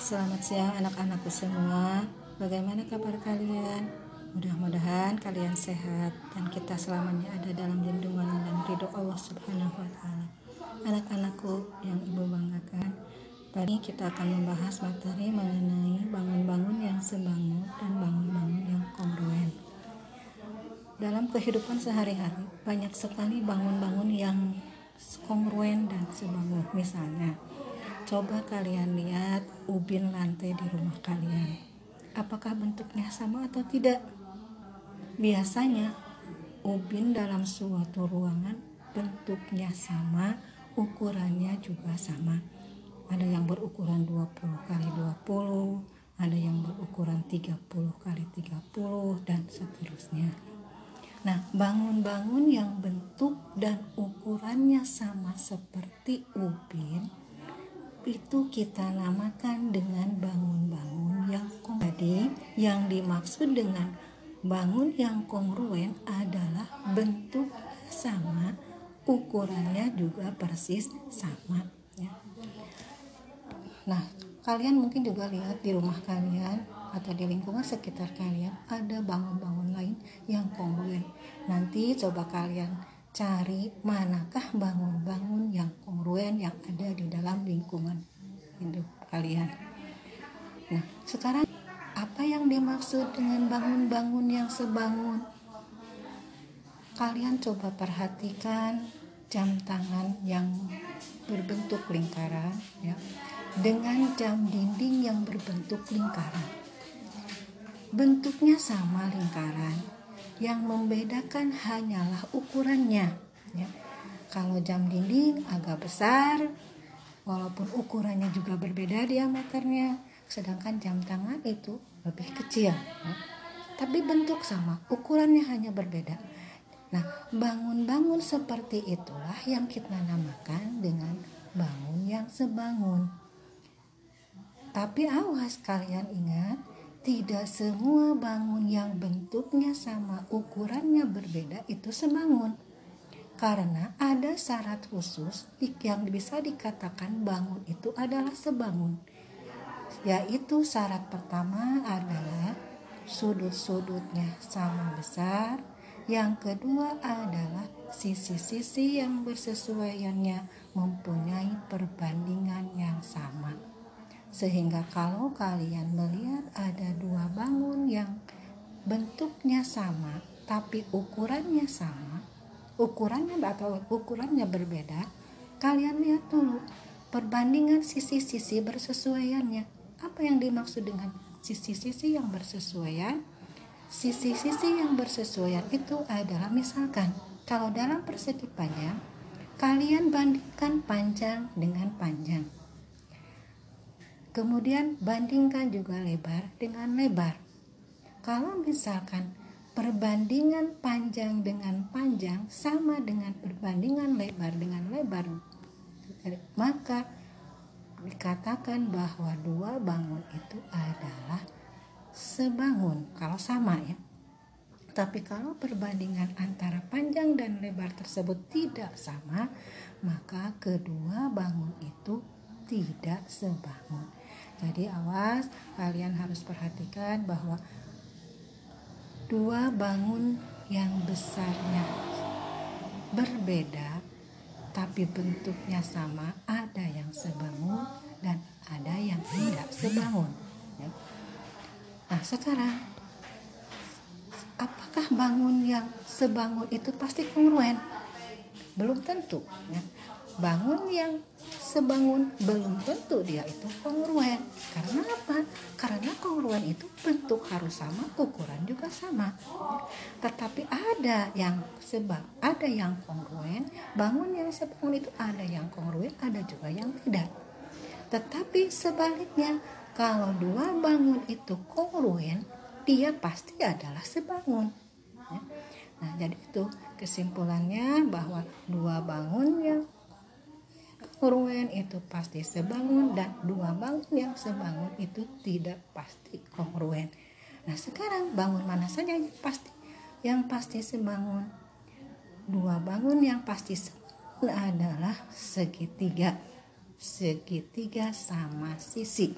Selamat siang anak-anakku semua. Bagaimana kabar kalian? Mudah-mudahan kalian sehat dan kita selamanya ada dalam lindungan dan ridho Allah Subhanahu wa taala. Anak-anakku yang Ibu banggakan, Tadi kita akan membahas materi mengenai bangun-bangun yang sebangun dan bangun-bangun yang kongruen. Dalam kehidupan sehari-hari, banyak sekali bangun-bangun yang kongruen dan sebangun. Misalnya, coba kalian lihat ubin lantai di rumah kalian. Apakah bentuknya sama atau tidak? Biasanya, ubin dalam suatu ruangan bentuknya sama, ukurannya juga sama ada yang berukuran 20 kali 20 ada yang berukuran 30 kali 30 dan seterusnya nah bangun-bangun yang bentuk dan ukurannya sama seperti ubin itu kita namakan dengan bangun-bangun yang jadi yang dimaksud dengan bangun yang kongruen adalah bentuk sama ukurannya juga persis sama ya. Nah, kalian mungkin juga lihat di rumah kalian atau di lingkungan sekitar kalian ada bangun-bangun lain yang kongruen. Nanti coba kalian cari manakah bangun-bangun kongruen yang ada di dalam lingkungan hidup kalian. Nah, sekarang apa yang dimaksud dengan bangun-bangun yang sebangun? Kalian coba perhatikan jam tangan yang berbentuk lingkaran ya dengan jam dinding yang berbentuk lingkaran. Bentuknya sama lingkaran, yang membedakan hanyalah ukurannya. Ya. Kalau jam dinding agak besar, walaupun ukurannya juga berbeda diameternya, sedangkan jam tangan itu lebih kecil. Ya. Tapi bentuk sama, ukurannya hanya berbeda. Nah, bangun-bangun seperti itulah yang kita namakan dengan bangun yang sebangun. Tapi awas kalian ingat, tidak semua bangun yang bentuknya sama, ukurannya berbeda itu sebangun. Karena ada syarat khusus yang bisa dikatakan bangun itu adalah sebangun. Yaitu syarat pertama adalah sudut-sudutnya sama besar. Yang kedua adalah sisi-sisi yang bersesuaiannya mempunyai perbandingan yang sama. Sehingga kalau kalian melihat ada dua bangun yang bentuknya sama tapi ukurannya sama, ukurannya atau ukurannya berbeda, kalian lihat dulu perbandingan sisi-sisi bersesuaiannya. Apa yang dimaksud dengan sisi-sisi yang bersesuaian? Sisi-sisi yang bersesuaian itu adalah misalkan kalau dalam persegi panjang kalian bandingkan panjang dengan panjang Kemudian bandingkan juga lebar dengan lebar. Kalau misalkan perbandingan panjang dengan panjang sama dengan perbandingan lebar dengan lebar, maka dikatakan bahwa dua bangun itu adalah sebangun kalau sama ya. Tapi kalau perbandingan antara panjang dan lebar tersebut tidak sama, maka kedua bangun itu tidak sebangun. Jadi awas kalian harus perhatikan bahwa dua bangun yang besarnya. Berbeda tapi bentuknya sama. Ada yang sebangun dan ada yang tidak sebangun. Ya. nah sekarang apakah bangun yang sebangun itu pasti kongruen? Belum tentu ya. Bangun yang sebangun. Belum tentu dia itu kongruen. Karena apa? Karena kongruen itu bentuk harus sama ukuran juga sama. Tetapi ada yang sebab ada yang kongruen. Bangun yang sebangun itu ada yang kongruen ada juga yang tidak. Tetapi sebaliknya kalau dua bangun itu kongruen dia pasti adalah sebangun. Ya. nah jadi itu kesimpulannya bahwa dua bangun yang kongruen itu pasti sebangun dan dua bangun yang sebangun itu tidak pasti kongruen. Nah sekarang bangun mana saja yang pasti yang pasti sebangun dua bangun yang pasti adalah segitiga segitiga sama sisi.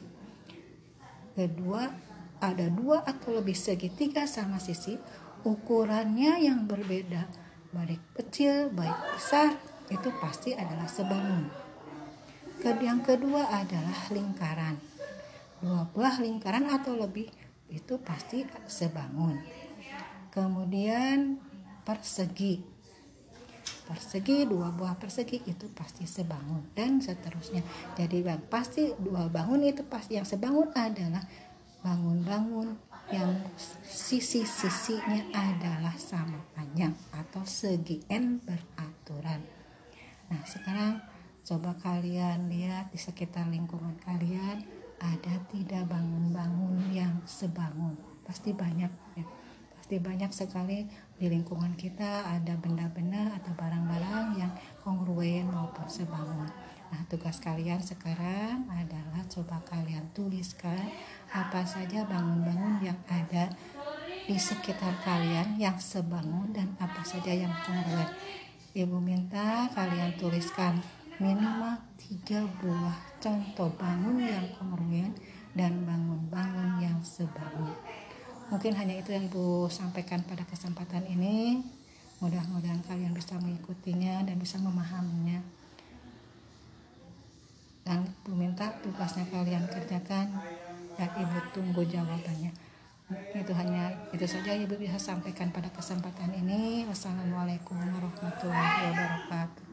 Kedua, ada dua atau lebih segitiga sama sisi, ukurannya yang berbeda, baik kecil, baik besar, itu pasti adalah sebangun. Yang kedua adalah lingkaran. Dua buah lingkaran atau lebih itu pasti sebangun. Kemudian persegi persegi dua buah persegi itu pasti sebangun dan seterusnya jadi bang pasti dua bangun itu pasti yang sebangun adalah bangun-bangun yang sisi-sisinya adalah sama panjang atau segi n beraturan nah sekarang coba kalian lihat di sekitar lingkungan kalian ada tidak bangun-bangun yang sebangun pasti banyak ya pasti banyak sekali di lingkungan kita ada benda-benda atau barang-barang yang kongruen maupun sebangun. Nah, tugas kalian sekarang adalah coba kalian tuliskan apa saja bangun-bangun yang ada di sekitar kalian yang sebangun dan apa saja yang kongruen. Ibu minta kalian tuliskan minimal tiga buah contoh bangun yang kongruen dan bangun-bangun yang sebangun mungkin hanya itu yang ibu sampaikan pada kesempatan ini. Mudah-mudahan kalian bisa mengikutinya dan bisa memahaminya. Dan ibu minta tugasnya kalian kerjakan dan ibu tunggu jawabannya itu hanya itu saja ibu bisa sampaikan pada kesempatan ini. Wassalamualaikum warahmatullahi wabarakatuh